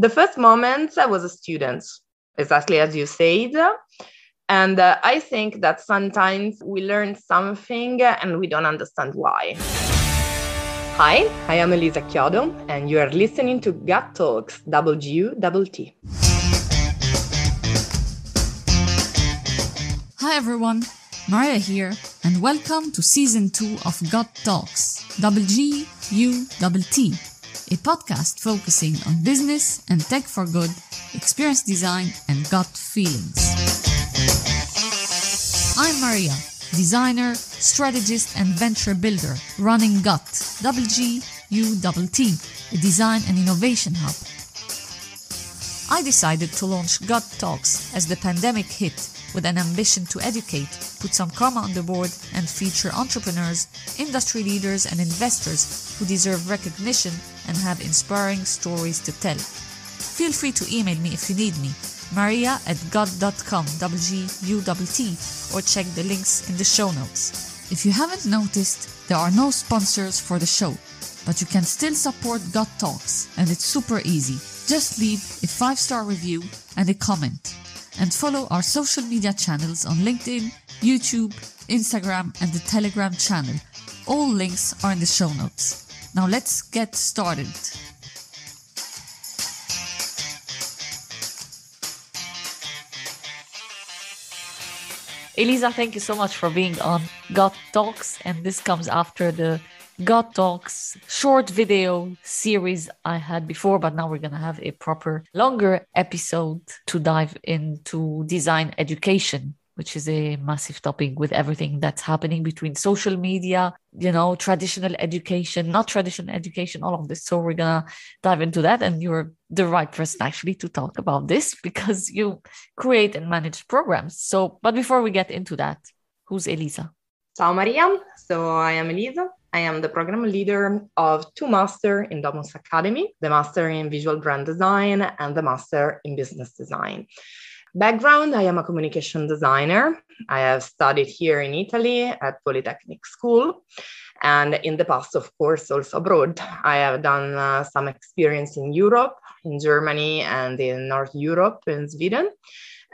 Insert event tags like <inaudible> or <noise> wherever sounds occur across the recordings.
The first moment I was a student, exactly as you said. And uh, I think that sometimes we learn something and we don't understand why. Hi, I am Elisa Chiodo, and you are listening to Gut Talks WGU Hi everyone, Maria here, and welcome to season two of Gut Talks WGUT a podcast focusing on business and tech for good, experience design, and gut feelings. I'm Maria, designer, strategist, and venture builder running GUT, W-G-U-T, a design and innovation hub. I decided to launch GUT Talks as the pandemic hit with an ambition to educate, put some karma on the board, and feature entrepreneurs, industry leaders, and investors who deserve recognition and have inspiring stories to tell. Feel free to email me if you need me, maria at gut.com, W-G-U-T, or check the links in the show notes. If you haven't noticed, there are no sponsors for the show, but you can still support Gut Talks, and it's super easy. Just leave a five star review and a comment and follow our social media channels on LinkedIn, YouTube, Instagram, and the Telegram channel. All links are in the show notes. Now let's get started. Elisa, thank you so much for being on Gut Talks, and this comes after the Gut Talks short video series I had before, but now we're going to have a proper longer episode to dive into design education, which is a massive topic with everything that's happening between social media, you know, traditional education, not traditional education, all of this. So we're to dive into that. And you're the right person actually to talk about this <laughs> because you create and manage programs. So, but before we get into that, who's Elisa? Ciao Maria. So I am Elisa. I am the program leader of two master in Domus Academy, the master in visual brand design and the master in business design. Background, I am a communication designer. I have studied here in Italy at Polytechnic School. And in the past, of course, also abroad. I have done uh, some experience in Europe, in Germany, and in North Europe, in Sweden,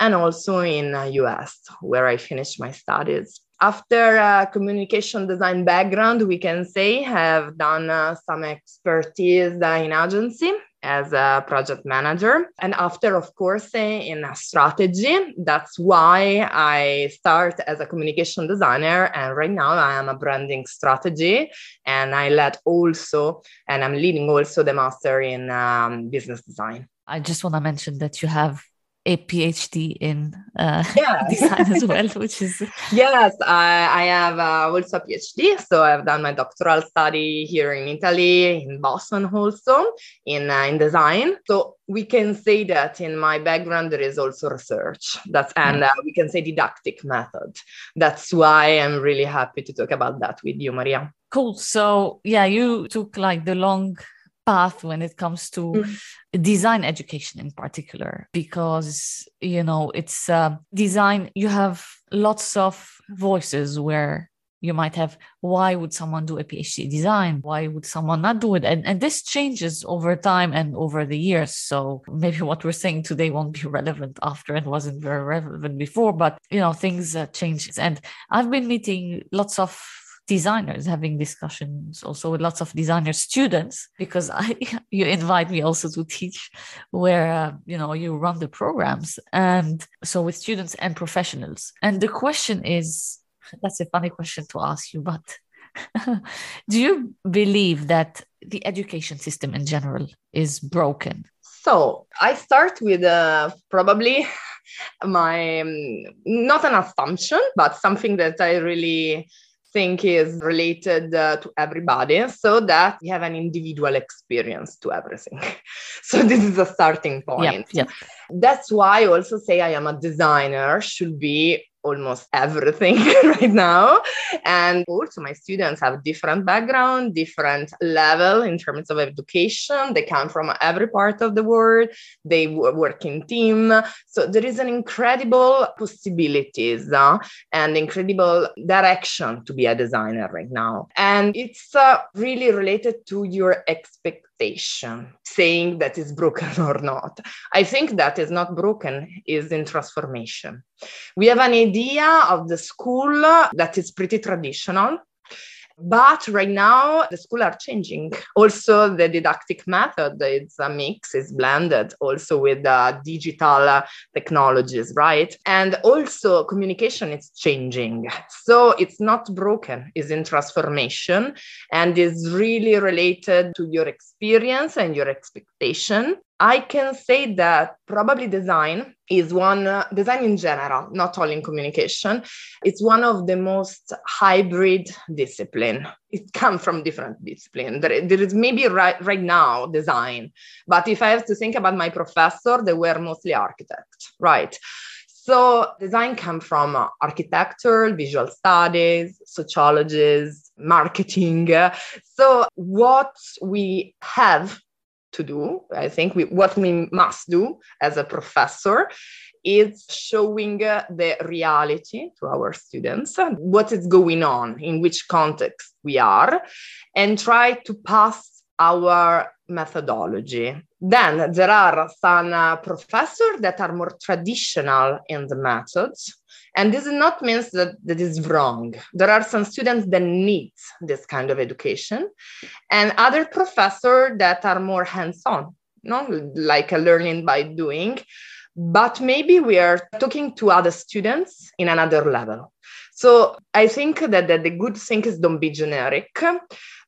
and also in uh, US, where I finished my studies after a communication design background, we can say have done uh, some expertise uh, in agency as a project manager. And after, of course, in strategy, that's why I start as a communication designer. And right now I am a branding strategy and I led also, and I'm leading also the master in um, business design. I just want to mention that you have a PhD in uh, <laughs> yeah. design as <laughs> well, which is yes, I, I have uh, also a PhD. So I've done my doctoral study here in Italy, in Boston, also in uh, in design. So we can say that in my background there is also research. That's and uh, we can say didactic method. That's why I'm really happy to talk about that with you, Maria. Cool. So yeah, you took like the long path when it comes to mm. design education in particular because you know it's uh, design you have lots of voices where you might have why would someone do a phd design? Why would someone not do it? And, and this changes over time and over the years. So maybe what we're saying today won't be <laughs> relevant after and wasn't very relevant before but you know things uh, change and i've been meeting lots of designers having discussions also with lots of designer students because I <laughs> you invite me also to teach where uh, you know you run the programs and so with students and professionals. And the question is that's a funny question to ask you but <laughs> do you believe that the education system in general is broken? So i start with uh, probably <laughs> my um, not an assumption but something that i really think is related uh, to everybody so that you have an individual experience to everything. <laughs> so this is a starting point. Yeah, yep. That's why I also say I am a designer should be almost everything <laughs> right now. And also my students have different background different level in terms of education. They come from every part of the world. They work in team. So there is an incredible possibilities uh, and incredible direction to be a designer right now. And it's uh, really related to your expectations saying it's broken <laughs> or not. I think that is not broken, is in transformation. We have an idea of the school that is pretty traditional, but right now, the school are changing. Also, the didactic method it's a mix, is blended also with uh, digital uh, technologies, right? And also, communication is changing. So it's not broken, it's in transformation and is really related to your experience and your expectation. I can say that probably design is one, uh, design in general, not only in communication, it's one of the most hybrid discipline. It comes from different discipline. There, there is maybe right, right now design, but if I have to think about my professor, they were mostly architects, right? So design comes from uh, visual studies, sociologists, marketing. So what we have to do. I think we, what we must do as a professor is showing uh, the reality to our students, what is going on, in which context we are, and try to pass our methodology. Then there are some uh, professors that are more traditional in the methods and this not means that that is wrong. There are some students that need this kind of education, and other professors that are more hands-on, no, like a learning by doing. But maybe we are talking to other students in another level. So I think that, that the good thing is don't be generic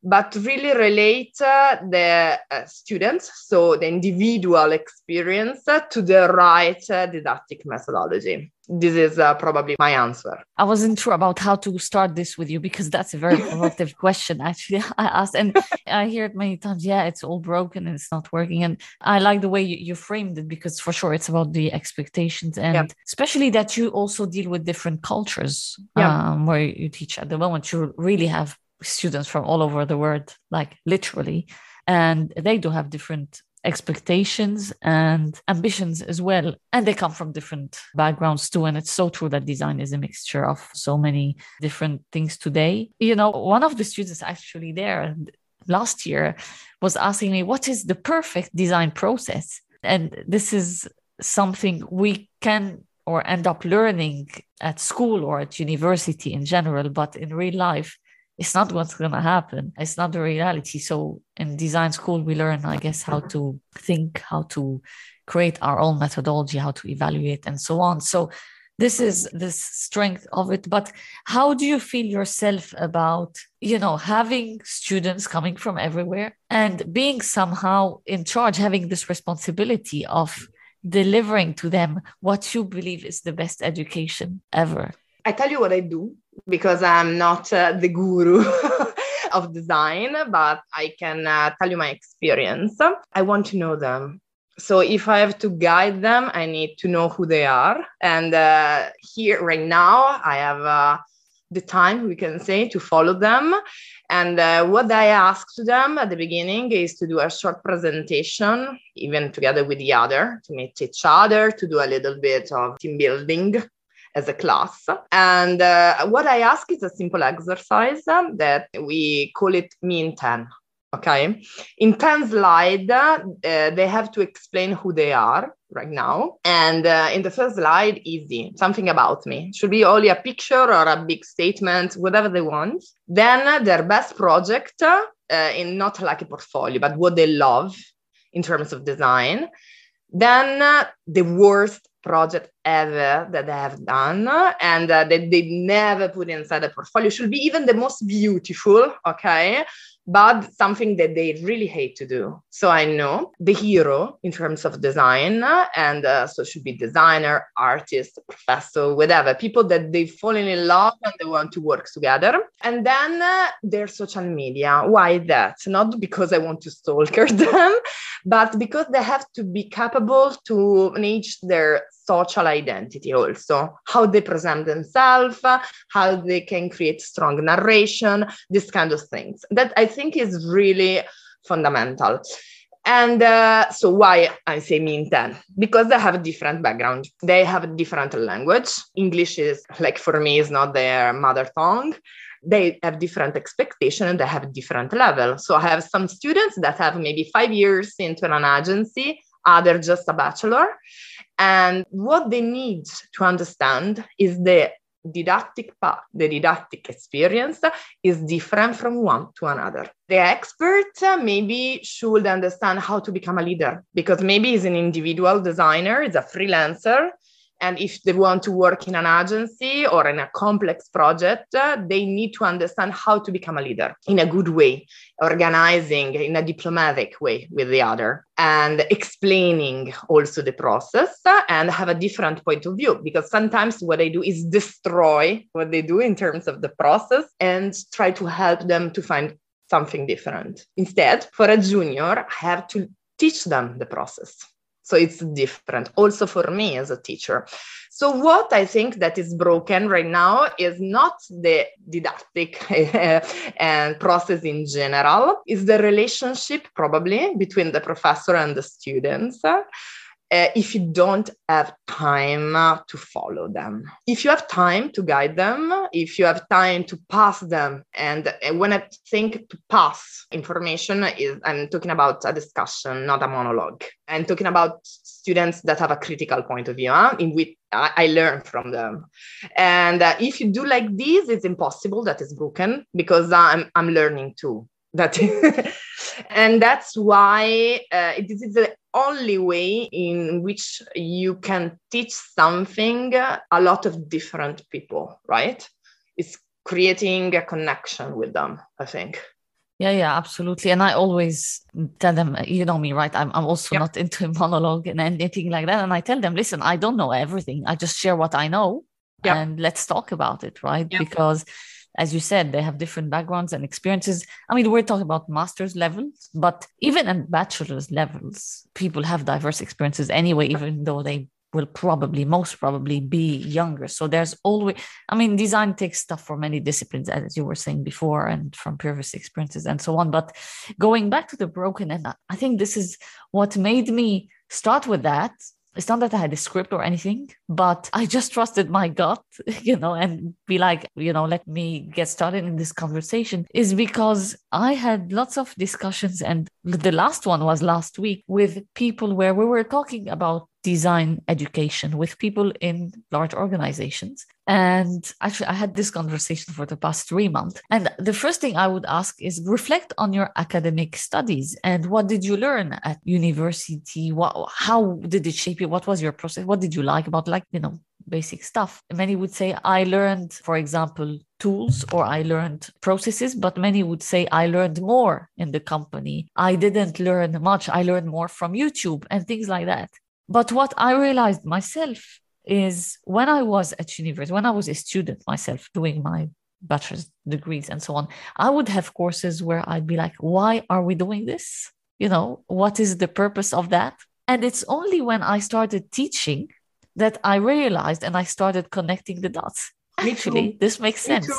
but really relate uh, the uh, students, so the individual experience, uh, to the right uh, didactic methodology. This is uh, probably my answer. I wasn't sure about how to start this with you because that's a very provocative <laughs> question. Actually, <laughs> I asked, and I hear it many times. Yeah, it's all broken and it's not working. And I like the way you, you framed it because for sure it's about the expectations and yeah. especially that you also deal with different cultures yeah. um, where you teach at the moment. You really have students from all over the world, like literally, and they do have different expectations and ambitions as well. And they come from different backgrounds too. And it's so true that design is a mixture of so many different things today. You know, one of the students actually there last year was asking me, What is the perfect design process? And this is something we can or end up learning at school or at university in general, but in real life, it's not what's going to happen. It's not the reality. So in design school, we learn, I guess, how to think, how to create our own methodology, how to evaluate, and so on. So this is the strength of it. But how do you feel yourself about, you know, having students coming from everywhere and being somehow in charge, having this responsibility of delivering to them what you believe is the best education ever? I tell you what I do because I'm not uh, the guru <laughs> of design, but I can uh, tell you my experience. I want to know them. So if I have to guide them, I need to know who they are. And uh, here, right now, I have uh, the time, we can say, to follow them. And uh, what I ask to them at the beginning is to do a short presentation, even together with the other, to meet each other, to do a little bit of team building as a class. And uh, what I ask is a simple exercise that we call it mean 10. Okay. In 10 slide, uh, they have to explain who they are right now. And uh, in the first slide, easy, something about me. Should be only a picture or a big statement, whatever they want. Then their best project, uh, in not like a portfolio, but what they love in terms of design. Then uh, the worst project ever that they have done and uh, that they never put inside a portfolio should be even the most beautiful okay but something that they really hate to do. So I know the hero in terms of design, and uh, so should be designer, artist, professor, whatever, people that they fall in love and they want to work together. And then uh, their social media. Why that? Not because I want to stalk <laughs> them, but because they have to be capable to manage their social identity also how they present themselves how they can create strong narration this kind of things that i think is really fundamental and uh, so why I say 10? Because they have different background. They have a different language. English is like for me is not their mother tongue they have different expectation and they have different level. So I have some students that have maybe five years into an agency, other just a bachelor. And what they need to understand is the didactic path, the didactic experience is different from one to another. The expert uh, maybe should understand how to become a leader because maybe he's an individual designer, he's a freelancer, and if they want to work in an agency or in a complex project, uh, they need to understand how to become a leader in a good way, organizing in a diplomatic way with the other, and explaining also the process uh, and have a different point of view. Because sometimes what they do is destroy what they do in terms of the process and try to help them to find something different. Instead, for a junior, I have to teach them the process so it's different. Also for me as a teacher. So what i think that is broken right now is not the didactic <laughs> and process in general is the relationship probably between the professor and the students uh, if you don't have time to follow them. If you have time to guide them, if you have time to pass them, and when I think to pass information, is I'm talking about a discussion, not a monologue. I'm talking about students that have a critical point of view huh, in which I, I, learn from them. And uh, if you do like this, it's impossible that is broken because I'm I'm learning too that <laughs> and that's why uh, this is the only way in which you can teach something a lot of different people right? It's creating a connection with them i think. Yeah yeah absolutely. And i always tell them you know me right? I'm, I'm also yep. not into <laughs> monologue and anything like that. And i tell them listen i don't know everything. I just share what i know yep. and let's talk about it right? Yep. because as you said, they have different backgrounds and experiences. I mean, we're talking about master's levels, but even at bachelor's levels, people have diverse experiences anyway, even though they will probably, most probably be younger. So there's always, I mean, design takes stuff from many disciplines, as you were saying before, and from previous experiences and so on. But going back to the broken, and I think this is what made me start with that it's not that I had a script or anything, but I just trusted my gut, <laughs> you know, and be like, you know, let me get started in this conversation is because I had lots of discussions. And the last one was last week with people where we were talking about design education with people in large organizations. And actually, I had this conversation for the past three months. And the first thing I would ask is reflect on your academic studies and what did you learn at university? What, how did it shape you? What was your process? What did you like about, like, you know, basic stuff? Many would say, I learned, for example, tools or I learned processes, but many would say I learned more in the company. I didn't learn much. I learned more from YouTube and things like that. But what I realized myself is when I was at university, when I was a student myself doing my bachelor's degrees and so on, I would have courses where I'd be like, why are we doing this? You know, what is the purpose of that? And it's only when I started teaching that I realized and I started connecting the dots. Actually, this makes sense.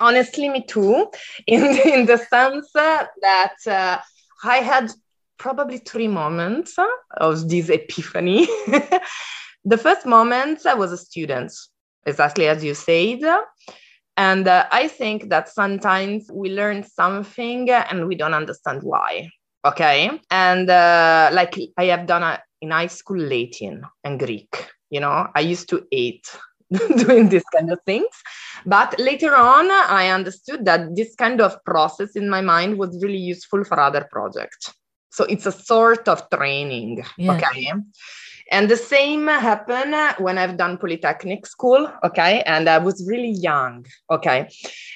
Honestly, me too, in, <laughs> in the sense that uh, I had probably three moments of this epiphany. <laughs> the first moment I was a student, exactly as you said. And uh, I think that sometimes we learn something and we don't understand why. Okay. And uh, like I have done a, in high school Latin and Greek, you know, I used to hate <laughs> doing this kind of things. But later on, I understood that this kind of process in my mind was really useful for other projects. So it's a sort of training. Yeah. Okay. And the same happened when I've done Polytechnic school. Okay. And I was really young. Okay.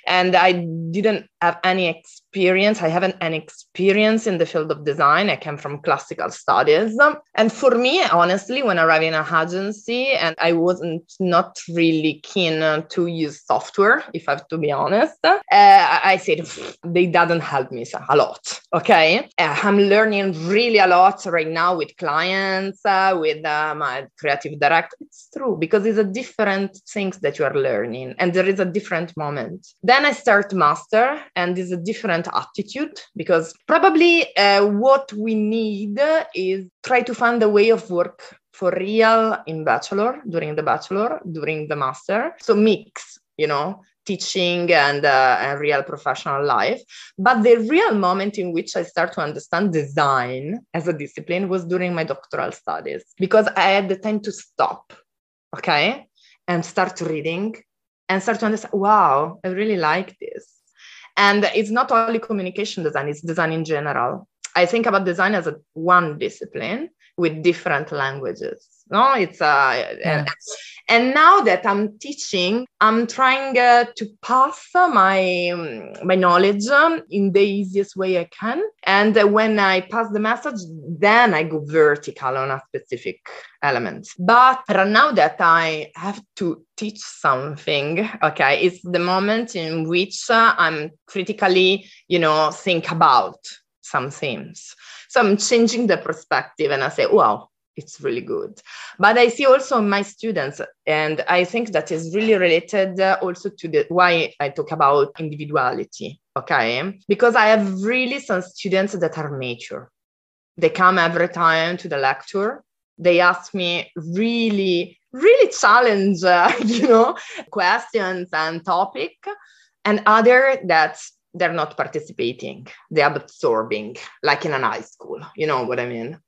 And I didn't have any experience. I haven't any experience in the field of design. I came from classical studies. And for me, honestly, when arriving an agency and I wasn't not really keen to use software, if I have to be honest, uh, I said they doesn't help me a lot. Okay. Uh, I'm learning really a lot right now with clients, uh, with uh, my creative director. It's true because it's a different things that you are learning and there is a different moment. Then I start master and it's a different attitude because probably uh, what we need is try to find a way of work for real in bachelor during the bachelor during the master so mix you know teaching and, uh, and real professional life. But the real moment in which I start to understand design as a discipline was during my doctoral studies because I had the time to stop, okay, and start reading and start to understand, wow, I really like this. And it's not only communication design, it's design in general. I think about design as a one discipline with different languages. No, it's uh, yeah. And now that I'm teaching, I'm trying uh, to pass my my knowledge um, in the easiest way I can. And uh, when I pass the message, then I go vertical on a specific element. But right now that I have to teach something, okay, it's the moment in which uh, I'm critically, you know, think about some themes. So I'm changing the perspective and I say, wow, it's really good. But I see also my students, and I think that is really related uh, also to the why I talk about individuality. Okay, because I have really some students that are mature. They come every time to the lecture. They ask me really, really challenge, uh, <laughs> you know, questions and topic, and other that they're not participating they're absorbing like in an high school you know what i mean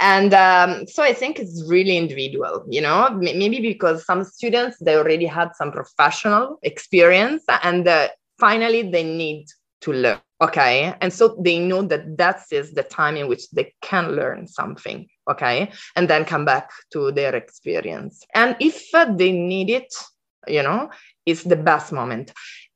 and um, so i think it's really individual you know maybe because some students they already had some professional experience and uh, finally they need to learn okay? And so they know that that is the time in which they can learn something okay? And then come back to their experience. And if uh, they need it you know it's the best moment.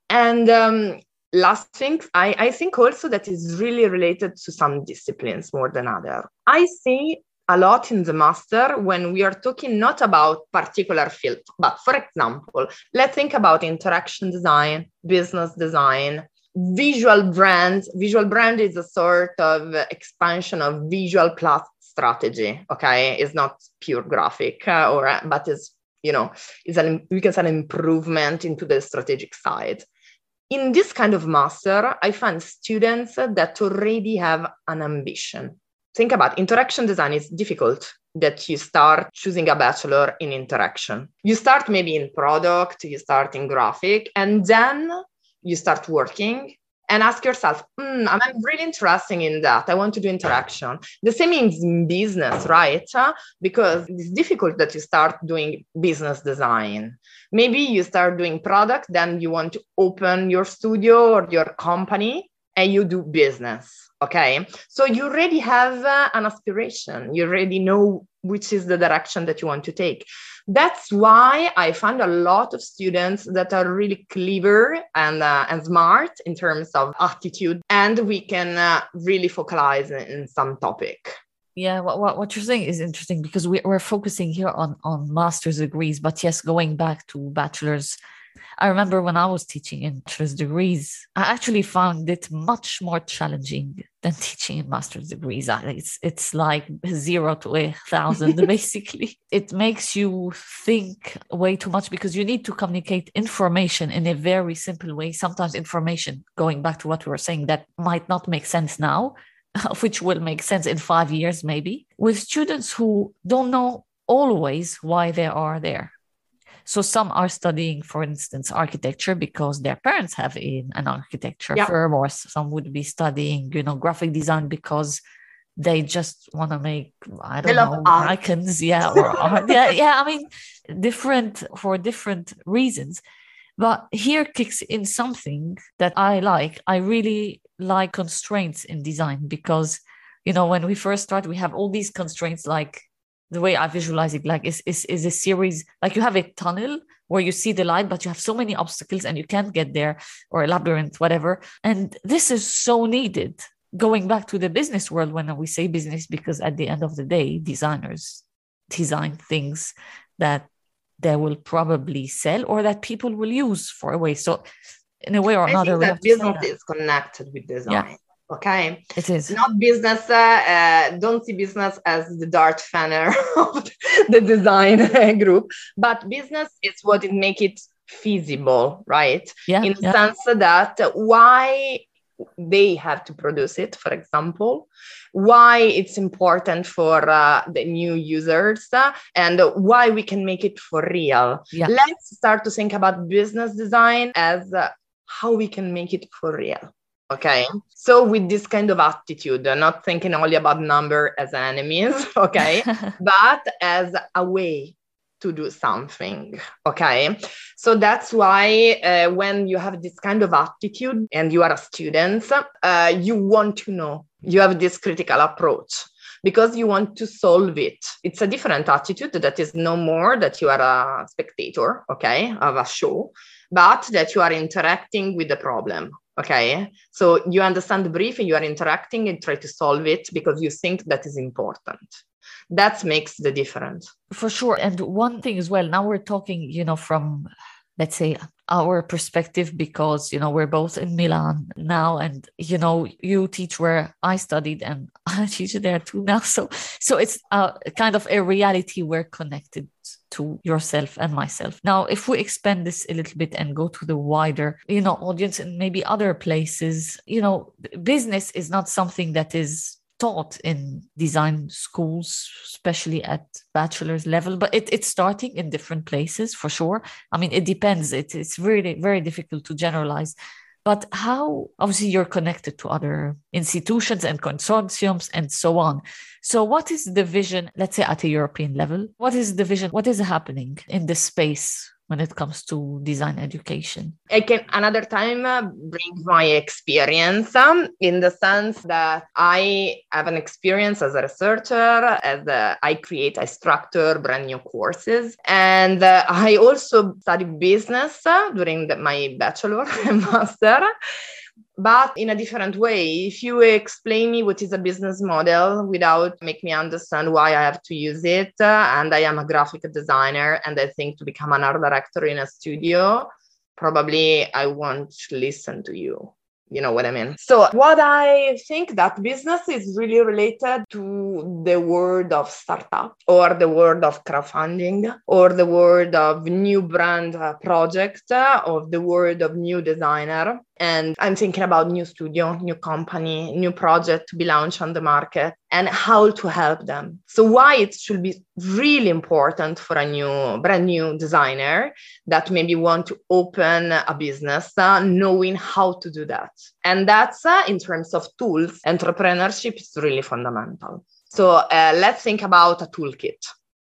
And um, last thing I, I think also that is really related to some disciplines more than other. I see a lot in the master when we are talking not about particular field but for example let's think about interaction design business design visual brand. Visual brand is a sort of expansion of visual plus strategy okay? It's not pure graphic uh, or but is you know is an we can say an improvement into the strategic side in this kind of master, I find students that already have an ambition. Think about interaction design is difficult that you start choosing a bachelor in interaction. You start maybe in product, you start in graphic, and then you start working and ask yourself, mm, I'm really interested in that. I want to do interaction. The same in business, right? Because it's difficult that you start doing business design. Maybe you start doing product, then you want to open your studio or your company and you do business. Okay. So you already have uh, an aspiration. You already know which is the direction that you want to take. That's why I find a lot of students that are really clever and, uh, and smart in terms of attitude, and we can uh, really focalize in some topic. Yeah, what, what, what you're saying is interesting because we, we're focusing here on, on master's degrees, but yes, going back to bachelor's I remember when I was teaching interest degrees, I actually found it much more challenging than <laughs> teaching in master's degrees. It's it's like zero to a thousand <laughs> basically. It makes you think way too much because you need to communicate information in a very simple way. Sometimes information, going back to what we were saying, that might not make sense now, <laughs> which will make sense in five years maybe, with students who don't know always why they are there so some are studying, for instance, architecture because their parents have in an architecture yep. firm, or some would be studying, you know, graphic design because they just want to make I don't know icons, yeah, or art. yeah, <laughs> yeah. I mean, different for different reasons. But here kicks in something that I like. I really like constraints in design because, you know, when we first start, we have all these constraints like the way I visualize it, like is is is a series like you have a tunnel where you see the light, but you have so many obstacles and you can't get there, or a labyrinth, whatever. And this is so needed. Going back to the business world, when we say business, because at the end of the day, designers design things that they will probably sell or that people will use for a way. So in a way or another, think that business is connected with design. Yeah okay it is not business uh, uh, don't see business as the Darth Vader <laughs> of the design <laughs> group but business is what it make it feasible right yeah in the yeah. sense that why they have to produce it, for example, why it's important for uh, the new users, uh, and why we can make it for real. Yeah. Let's start to think about business design as uh, how we can make it for real. Okay. So with this kind of attitude, not thinking only about number as enemies, <laughs> okay, <laughs> but as a way to do something. Okay. So that's why uh, when you have this kind of attitude and you are a student, uh, you want to know, you have this critical approach because you want to solve it. It's a different attitude that is no more that you are a spectator, okay, of a show, but that you are interacting with the problem. Okay. So you understand the brief and you are interacting and try to solve it because you think that is important that makes the difference for sure and one thing as well now we're talking you know from let's say our perspective because you know we're both in milan now and you know you teach where i studied and <laughs> i teach there too now. So so it's a kind of a reality we're connected to yourself and myself. Now if we expand this a little bit and go to the wider you know audience and maybe other places you know business is not something that is taught in design schools, especially at bachelor's level, but it, it's starting in different places for sure. I mean, it depends. It, it's really very difficult to generalize. But how, obviously, you're connected to other institutions and consortiums and so on. So, what is the vision, let's say at a European level? What is the vision? What is happening in this space when it comes to design education? I can another time uh, bring my experience um, in the sense that I have an experience as a researcher, as a, I create, I structure brand new courses. And uh, I also studied business uh, during the, my bachelor <laughs> and master but in a different way if you explain me what is a business model without make me understand why i have to use it uh, and i am a graphic designer and i think to become an art director in a studio probably i won't listen to you you know what I mean? So, what I think that business is really related to the world of startup or the world of crowdfunding or the world of new brand uh, project uh, or the world of new designer and i'm thinking about new studio new company new project to be launched on the market and how to help them. So why it should be really important for a new brand new designer that maybe want to open a business uh, knowing how to do that. And that's uh, in terms of tools entrepreneurship is really fundamental. So uh, let's think about a toolkit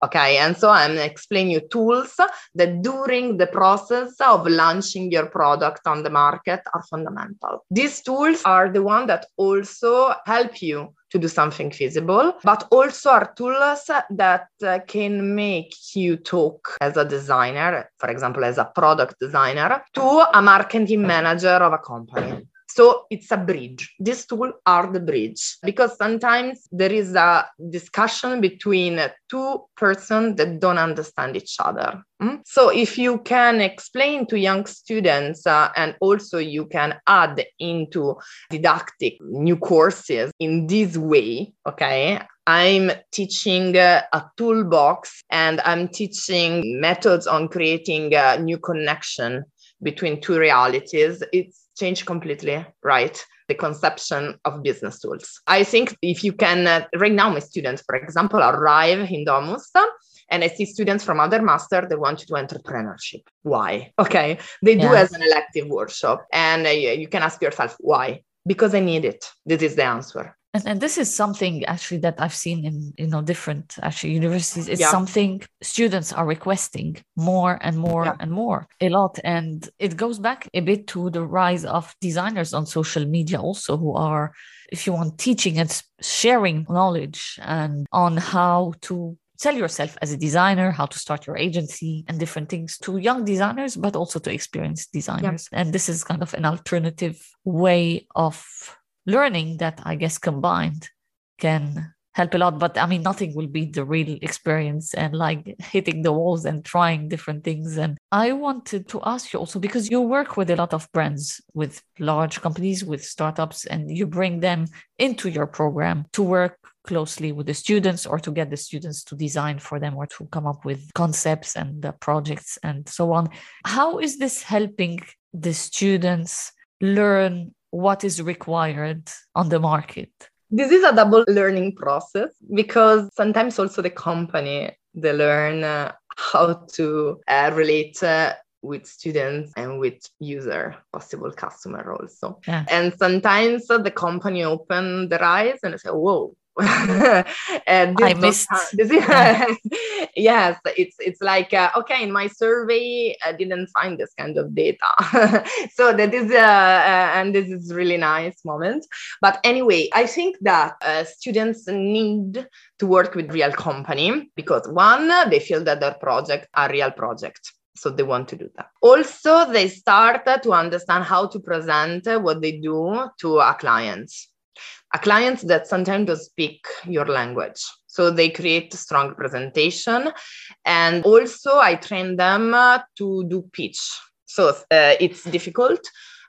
Okay, and so I'm explaining you tools that during the process of launching your product on the market are fundamental. These tools are the one that also help you to do something feasible, but also are tools that uh, can make you talk as a designer, for example, as a product designer, to a marketing manager of a company. So it's a bridge. These tools are the bridge because sometimes there is a discussion between two persons that don't understand each other. Mm? So if you can explain to young students uh, and also you can add into didactic new courses in this way, okay, I'm teaching uh, a toolbox and I'm teaching methods on creating a new connection between two realities. It's change completely, right? The conception of business tools. I think if you can, uh, right now, my students, for example, arrive in Domus and I see students from other master they want to do entrepreneurship. Why? Okay, they do as an elective workshop, and uh, you can ask yourself why. Because I need it. This is the answer and, and this is something actually that i've seen in you know different actually universities it's yeah. something students are requesting more and more yeah. and more a lot and it goes back a bit to the rise of designers on social media also who are if you want teaching and sharing knowledge and on how to sell yourself as a designer, how to start your agency, and different things to young designers, but also to experienced designers. Yeah. And this is kind of an alternative way of learning that I guess combined can help a lot. But I mean, nothing will beat the real experience and like hitting the walls and trying different things. And I wanted to ask you also because you work with a lot of brands, with large companies, with startups, and you bring them into your program to work closely with the students or to get the students to design for them or to come up with concepts and uh, projects and so on. How is this helping the students learn what is required on the market? This is a double learning process because sometimes also the company they learn uh, how to uh, relate uh, with students and with user possible customer also yeah. and sometimes the company open their eyes and say whoa <laughs> and I missed. <laughs> This is, <laughs> yes, it's it's like uh, okay. In my survey, I didn't find this kind of data, so that is uh, uh, and this is really nice moment. But anyway, I think that uh, students need to work with real company because one, they feel that their project are real project so they want to do that also they start to understand how to present what they do to a client a client that sometimes does speak your language. So they create strong presentation. And also I train them uh, to do pitch. So uh, it's difficult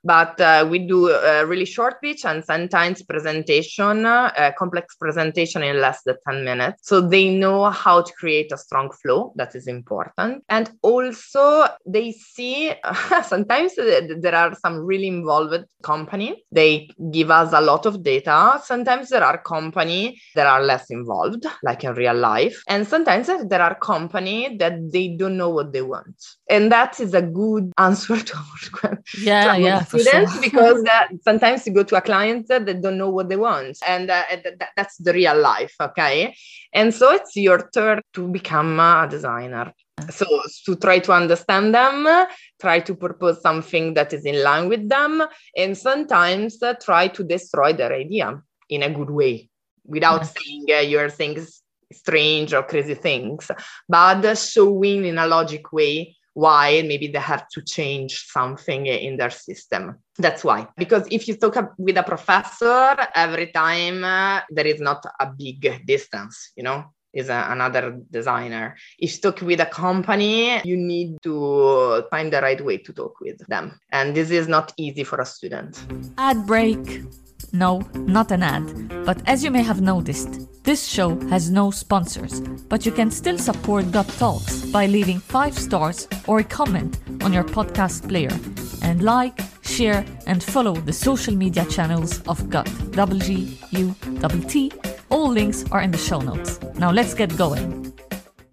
but uh, we do a really short pitch and sometimes presentation, uh, complex presentation in less than 10 minutes. So they know how to create a strong flow. That is important. And also they see <laughs> sometimes there are some really involved company. They give us a lot of data. Sometimes there are company that are less involved, like in real life. And sometimes there are company that they don't know what they want. And that is a good <laughs> answer to our question. Yeah, yeah students sure. because <laughs> that sometimes you go to a client that don't know what they want. And uh, that, that's the real life okay? And so it's your turn to become a designer. So to try to understand them try to propose something that is in line with them and sometimes uh, try to destroy their idea in a good way without saying uh, you're saying strange or crazy things but showing in a logic way why maybe they have to change something in their system. That's why. Because if you talk with a professor every time, uh, there is not a big distance, you know? is a, another designer. If you talk with a company, you need to find the right way to talk with them. And this is not easy for a student. Ad break. No, not an ad. But as you may have noticed, this show has no sponsors, but you can still support Gut Talks by leaving 5 stars or a comment on your podcast player and like, share, and follow the social media channels of Gut. W-G-U-T-T. All links are in the show notes. Now let's get going.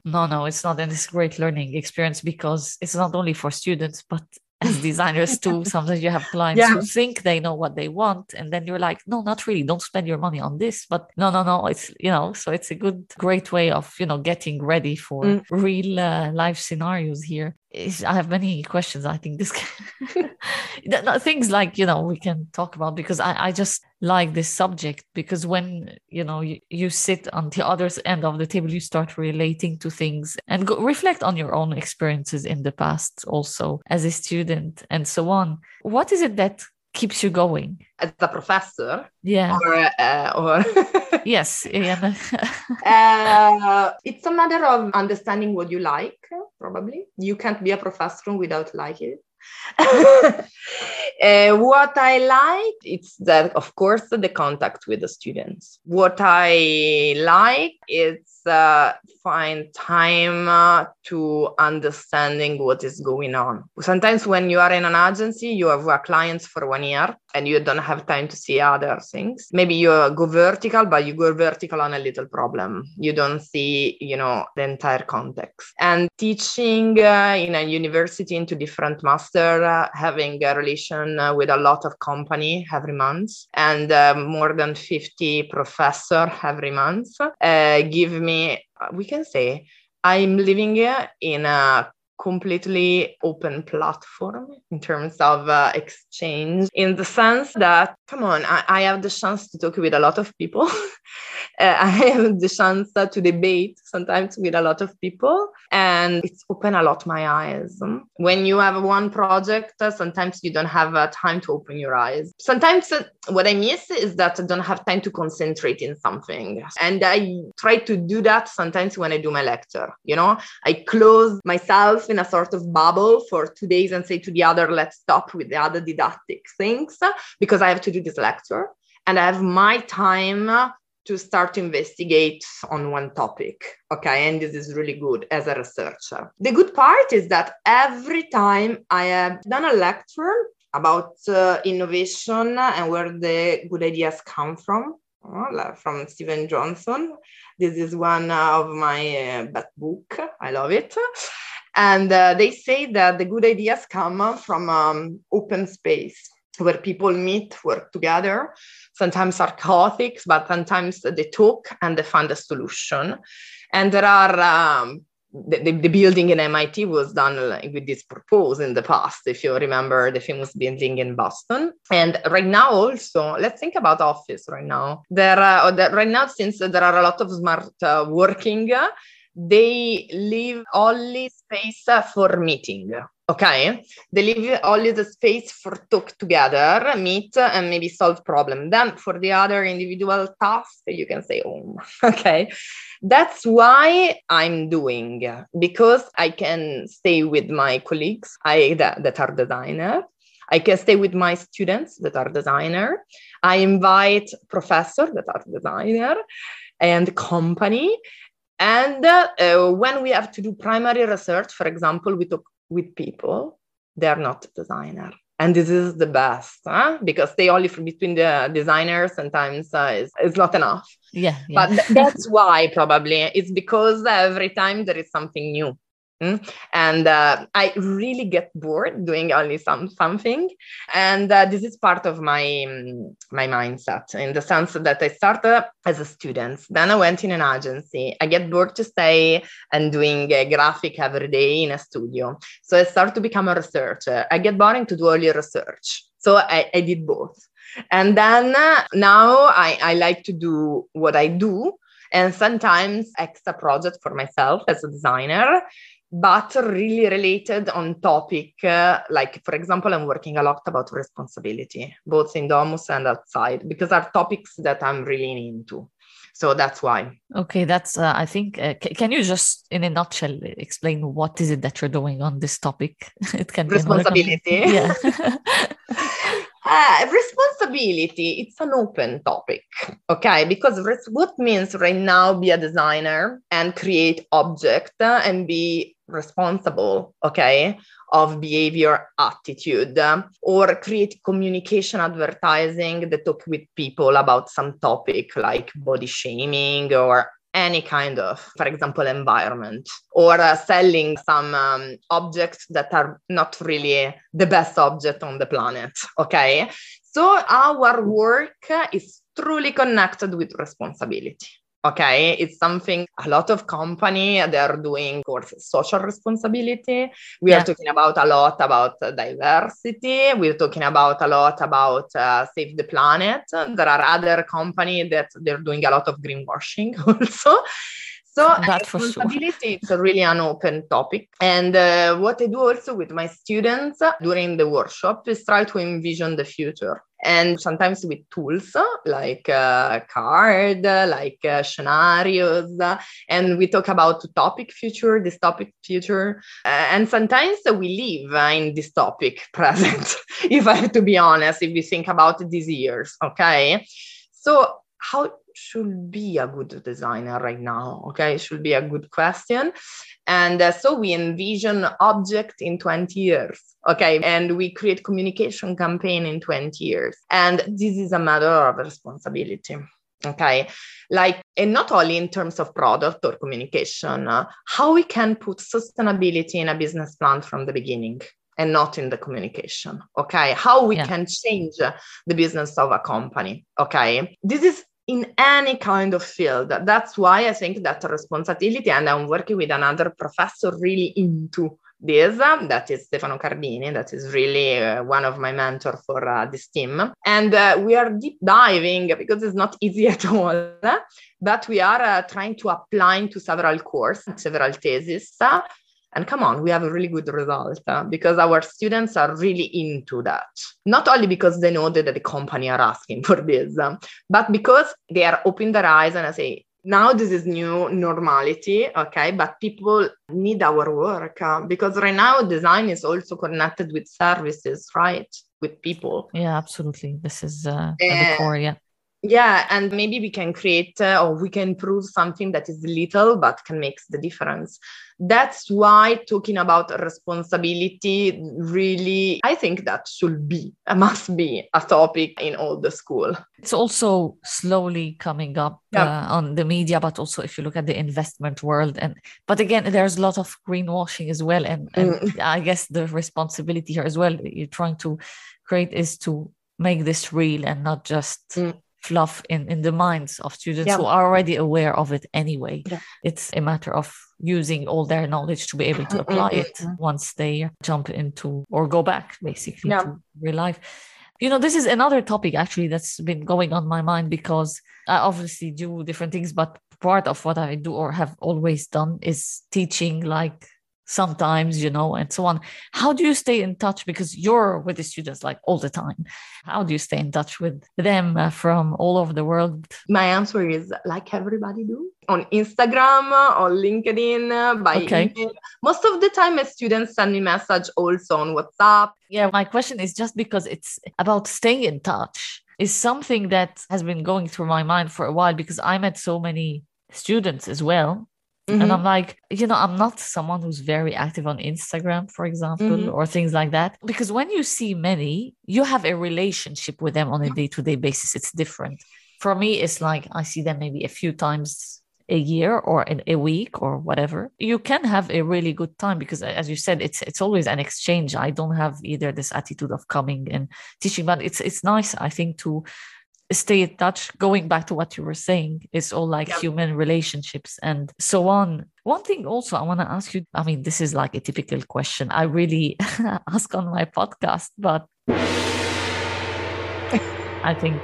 No, no, it's not. It's a great learning experience because it's not only for students, but as designers too <laughs> sometimes you have clients yeah. who think they know what they want and then you're like no not really don't spend your money on this but no no no it's you know so it's a good great way of you know getting ready for mm. real uh, life scenarios here I have many questions. I think this <laughs> things like you know we can talk about because I, I just like this subject because when you know you, you sit on the other end of the table, you start relating to things and go, reflect on your own experiences in the past, also as a student and so on. What is it that keeps you going. As a professor? Yeah. Or, uh, or <laughs> yes yeah. <laughs> uh, it's a matter of understanding what you like probably. You can't be a professor without liking it <laughs> uh, what I like it's that of course the contact with the students. What I like is uh, find time uh, to understanding what is going on. Sometimes when you are in an agency, you have a clients for one year and you don't have time to see other things. Maybe you go vertical, but you go vertical on a little problem. You don't see, you know, the entire context. And teaching uh, in a university into different master, uh, having a relation uh, with a lot of company every month. And uh, more than 50 professor every month. Uh, give me, uh, we can say, I'm living in a completely open platform in terms of uh, exchange. In the sense that come on I, I, have the chance to talk with a lot of people <laughs> uh, <laughs> i have the chance to debate sometimes with a lot of people and it's opened a lot my eyes. When you have one project uh, sometimes you don't have uh, time to open your eyes. Sometimes uh, what i miss is that i don't have time to concentrate in something. And i try to do that sometimes when i do my lecture you know? I close myself in a sort of bubble for two days and say to the other, let's stop with the other didactic things because I have to do this lecture. And I have my time to start to investigate on one topic. Okay. And this is really good as a researcher. The good part is that every time I have done a lecture, about uh, innovation and where the good ideas come from. Uh, from Steven Johnson. This is one of my uh, best book. I love it. And uh, they say that the good ideas come from um, open space where people meet, work together. Sometimes are chaotic, but sometimes they talk and they find a solution. And there are um, the, the, building in MIT was done with this purpose in the past, if you remember the famous building in Boston. And right now, also, let's think about office right now. There, uh, right now, since there are a lot of smart uh, working, they leave only space for meeting okay? They leave only the space for talk together meet and maybe solve problem. Then for the other individual task you can say home <laughs> okay? That's why i'm doing because i can stay with my colleagues i that, that are designer. I can stay with my students that are designer. I invite professor that are designer and company and uh, when we have to do primary research, for example, we talk with people, they are not designer. And this is the best huh? because they only from between the designers sometimes uh, is, is not enough. Yeah, yeah. But th- <laughs> that's why probably it's because every time there is something new. Mm? And uh, I really get bored doing only some something, and uh, this is part of my my mindset in the sense that I started as a student, then I went in an agency. I get bored to stay and doing a graphic every day in a studio, so I start to become a researcher. I get boring to do only research, so I, I did both. And then uh, now I, I like to do what I do and sometimes extra project for myself as a designer but really related on topic uh, like for example i'm working a lot about responsibility both in domus and outside because are topics that i'm really into. So that's why. Okay that's uh, i think uh, c- can you just in a nutshell explain what is it that you're doing on this topic? <laughs> It can be responsibility. <laughs> Yeah. <laughs> Uh, responsibility, it's an open topic, okay? Because res- what means right now be a designer and create object and be responsible, okay, of behavior attitude or create communication advertising that talk with people about some topic like body shaming or any kind of, for example, environment, or uh, selling some um, objects that are not really the best object on the planet. Okay. So our work is truly connected with responsibility okay it's something a lot of company they're doing course social responsibility. We yeah. are talking about a lot about diversity. We're talking about a lot about uh, save the planet. There are other companies that they're doing a lot of greenwashing <laughs> also so That's responsibility sure. it's really an open topic. And uh, what I do also with my students during the workshop is try to envision the future. And sometimes with tools like uh, card, like uh, scenarios, and we talk about topic future, this topic future, uh, and sometimes we live in this topic <laughs> present. if I have to be honest, if we think about these years, okay. So how should be a good designer right now okay? It should be a good question. And uh, so we envision object in 20 years okay? And we create communication campaign in 20 years. And this is a matter of responsibility okay? Like and not only in terms of product or communication uh, how we can put sustainability in a business plan from the beginning and not in the communication okay? How we yeah. can change the business of a company okay? This is in any kind of field. That's why I think that responsibility, and I'm working with another professor really into this, that is Stefano Cardini, that is really uh, one of my mentors for uh, this team. And uh, we are deep diving because it's not <laughs> easy at all, but we are uh, trying to apply to several courses, several theses, and come on, we have a really good result uh, because our students are really into that. Not only because they know that the company are asking for this, um, but because they are opening their eyes and I say, now this is new normality, okay? But people need our work uh, because right now design is also connected with services, right? With people. Yeah, absolutely. This is uh, the core, yeah yeah and maybe we can create uh, or we can prove something that is little but can make the difference that's why talking about responsibility really i think that should be a <laughs> must be a topic in all the school it's also slowly coming up yeah. uh, on the media but also if you look at the investment world and but again there's a lot of greenwashing as well and, and mm. <laughs> i guess the responsibility here as well you're trying to create is to make this real and not just mm fluff in, in the minds of students yeah. who are already aware of it anyway. Yeah. It's a matter of using all their knowledge to be able to apply it once they jump into or go back basically yeah. to real life. You know, this is another topic actually that's been going on my mind because I obviously do different things, but part of what I do or have always done is teaching like sometimes you know and so on. How do you stay in touch? Because you're with the students like all the time. How do you stay in touch with them uh, from all over the world? My answer is like everybody do. On instagram or linkedin uh, by okay. email. Most of the time my students send me message also on whatsapp. Yeah my question is just because it's about staying in touch is something that has been going through my mind for a while because i met so many students as well Mm-hmm. And I'm like, you know, I'm not someone who's very active on Instagram, for example, mm-hmm. or things like that. Because when you see many, you have a relationship with them on a day to day basis. It's different. For me, it's like I see them maybe a few times a year or in a week or whatever you can have a really good time because as you said it's it's always an exchange i don't have either this attitude of coming and teaching but it's it's nice i think to stay in touch. Going back to what you were saying it's all like human relationships and so on. One thing also i want to ask you i mean this is like a typical question i really <laughs> ask on my podcast but <laughs> i think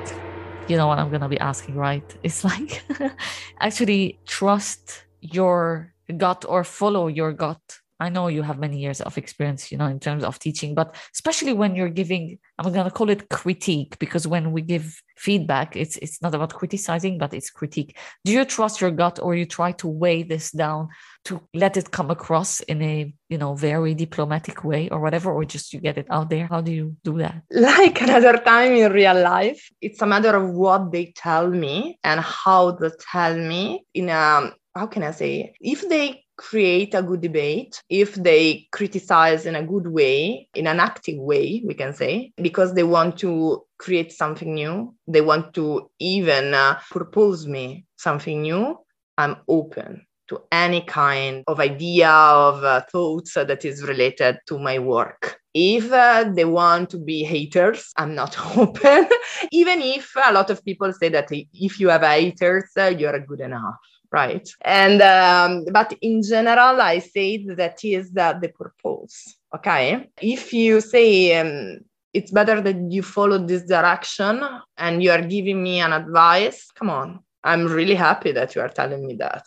you know what i'm going to be asking right? It's like <laughs> actually trust your gut or follow your gut I know you have many years of experience, you know, in terms of teaching, but especially when you're giving, I'm going to call it critique because when we give feedback, it's it's not about criticizing, but it's critique. Do you trust your gut, or you try to weigh this down to let it come across in a you know very diplomatic way or whatever, or just you get it out there? How do you do that? Like <laughs> another time in real life, it's a matter of what they tell me and how they tell me in a how can I say if they create a good debate if they criticize in a good way, in an active way, we can say, because they want to create something new. They want to even uh, propose me something new. I'm open to any kind of idea of uh, thoughts that is related to my work. If uh, they want to be haters, I'm not <laughs> open. Even if a lot of people say that if you have haters, uh, you're good enough right? And um, but in general, I say that is the, the purpose. Okay, if you say um, it's better that you follow this direction and you are giving me an advice, come on, I'm really happy that you are telling me that.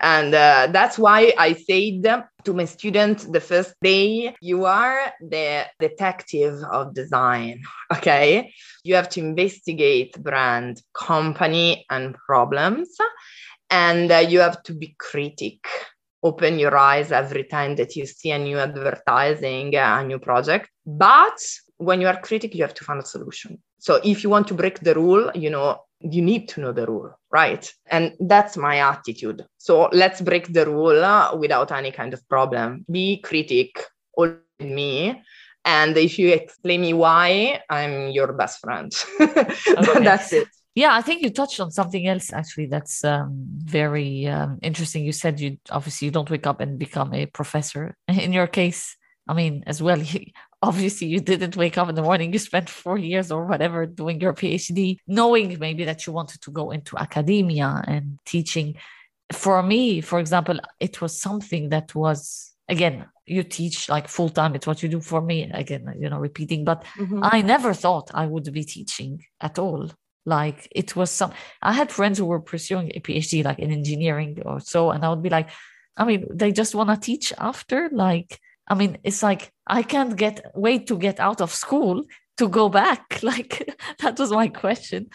And uh, that's why I said to my students the first day, you are the detective of design. Okay. You have to investigate brand, company, and problems and uh, you have to be critic. Open your eyes every time that you see a new advertising uh, a new project. But when you are critic you have to find a solution. So if you want to break the rule you know you need to know the rule right? And that's my attitude. So let's break the rule uh, without any kind of problem. Be critic all me. And if you explain me why i'm your best friend. <laughs> Okay. that's it yeah, I think you touched on something else actually that's um, very um, interesting. You said you obviously you don't wake up and become a professor. <laughs> In your case, I mean, as well, <laughs> obviously you didn't wake up in the morning. You spent four years or whatever doing your PhD, knowing maybe that you wanted to go into academia and teaching. For me, for example, it was something that was again you teach like full time it's what you do for me again you know repeating but mm-hmm. i never thought i would be teaching at all like it was some, I had friends who were pursuing a PhD, like in engineering or so. And I would be like, I mean, they just want to teach after. Like, I mean, it's like, I can't get, wait to get out of school to go back. <laughs> Like, that was my question.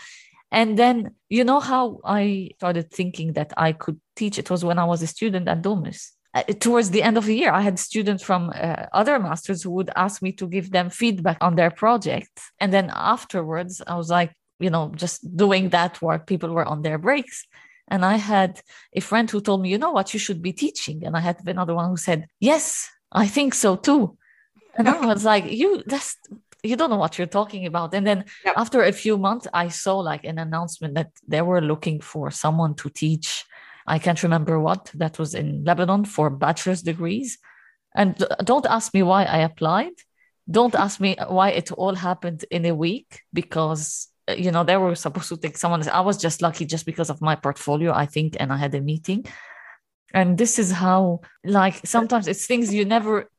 And then, you know how I started thinking that I could teach? It was when I was a student at Domus. Uh, towards the end of the year, I had students from uh, other masters who would ask me to give them feedback on their project. And then afterwards, I was like, you know, just doing that work. People were on their breaks. And I had a friend who told me, you know what, you should be teaching. And I had another one who said, yes, I think so too. And I was like, you, that's, you don't know what you're talking about. And then yep. after a few months, I saw like an announcement that they were looking for someone to teach. I can't remember what that was in Lebanon for bachelor's degrees. And don't ask me why I applied. Don't ask me why it all happened in a week because you know they were supposed to take someone. I was just lucky just because of my portfolio, I think, and I had a meeting. And this is how, like, sometimes it's things you never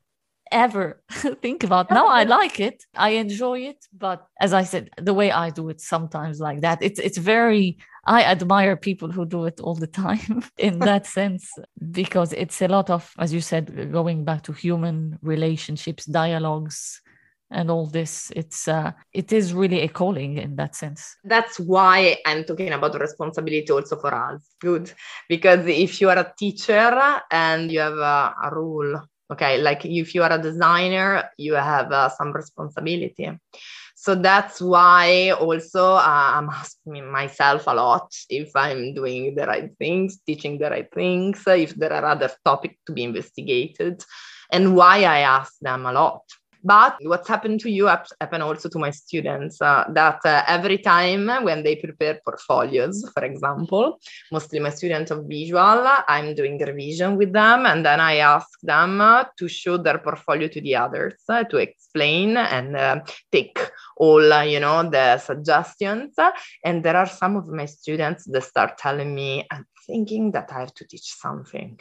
ever <laughs> think about. Now I like it, I enjoy it, but as I said, the way I do it sometimes like that, it's it's very. I admire people who do it all the time <laughs> in <laughs> that sense because it's a lot of, as you said, going back to human relationships, dialogues, and all this it's uh it is really a calling in that sense. That's why i'm talking about responsibility also for us. Good. Because if you are a teacher and you have a, a rule okay like if you are a designer you have uh, some responsibility. So that's why also uh, i'm asking myself a lot if i'm doing the right things teaching the right things if there are other topics to be investigated and why i ask them a lot but what's happened to you happened also to my students uh, that uh, every time when they prepare portfolios, for example, mostly my students of visual, I'm doing revision with them and then I ask them uh, to show their portfolio to the others uh, to explain and uh, take all, uh, you know, the suggestions. And there are some of my students that start telling me, I'm thinking that I have to teach something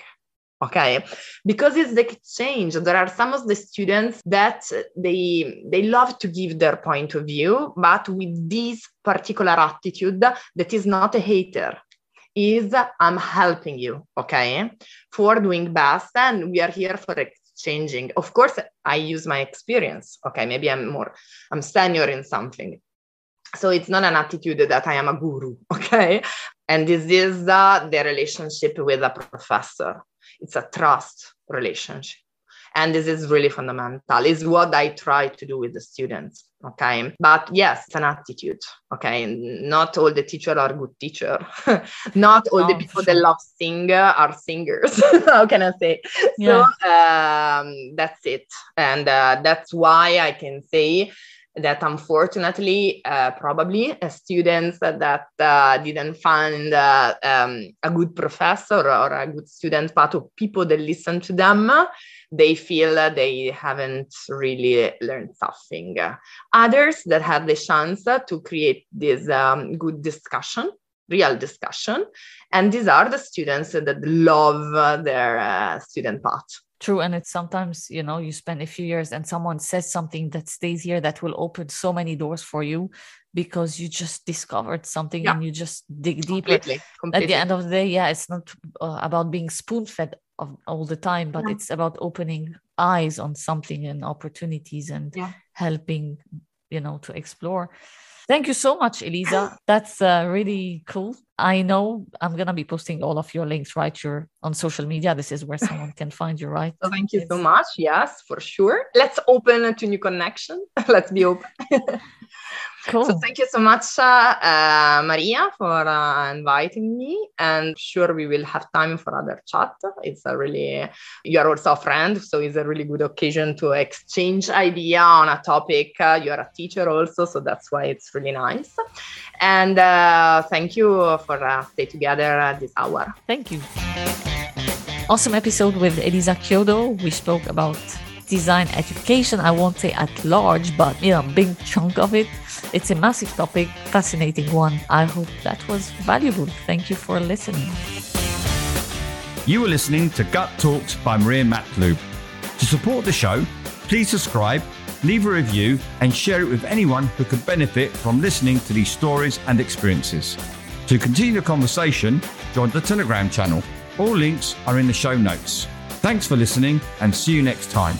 okay. Because it's the exchange there are some of the students that they they love to give their point of view but with this particular attitude that is not a hater is i'm helping you okay for doing best and we are here for exchanging. Of course i use my experience okay maybe i'm more i'm senior in something. So it's not an attitude that i am a guru <laughs> okay? And this is uh, the relationship with a professor it's a trust relationship. And this is really fundamental. Is what i try to do with the students okay? But yes it's an attitude okay? Not all the teachers are good teacher. <laughs> Not all the people sure. that love sing are singers. <laughs> How can i say? Yeah. so um, that's it. And uh, that's why i can say that unfortunately, uh, probably uh, students that uh, didn't find uh, um, a good professor or a good student, but of people that listen to them, they feel they haven't really learned something. Others that had the chance to create this um, good discussion real discussion. And these are the students that love their uh, student path. True. And it's sometimes, you know, you spend a few years and someone says something that stays here that will open so many doors for you because you just discovered something yeah. and you just dig deeper. Completely, completely. At the end of the day, yeah, it's not uh, about being spoon fed all the time, but yeah. it's about opening eyes on something and opportunities and yeah. helping, you know, to explore. Thank you so much, Elisa. That's uh, really cool. I know I'm gonna be posting all of your links, right? You're on social media. This is where someone can find you, right? So thank you it's... so much. Yes, for sure. Let's open to new connection. <laughs> Let's be open. <laughs> Cool. So thank you so much, uh, uh, Maria, for uh, inviting me. And sure, we will have time for other chat. It's a really, you are also a friend, so it's a really good occasion to exchange idea on a topic. Uh, you are a teacher also, so that's why it's really nice. And uh, thank you for uh, stay together this hour. Thank you. Awesome episode with Elisa Chiodo. We spoke about design education. I won't say at large, but you know, big chunk of it. It's a massive topic, fascinating one. I hope that was valuable. Thank you for listening. You were listening to Gut Talks by Maria Matlub. To support the show, please subscribe, leave a review, and share it with anyone who could benefit from listening to these stories and experiences. To continue the conversation, join the Telegram channel. All links are in the show notes. Thanks for listening and see you next time.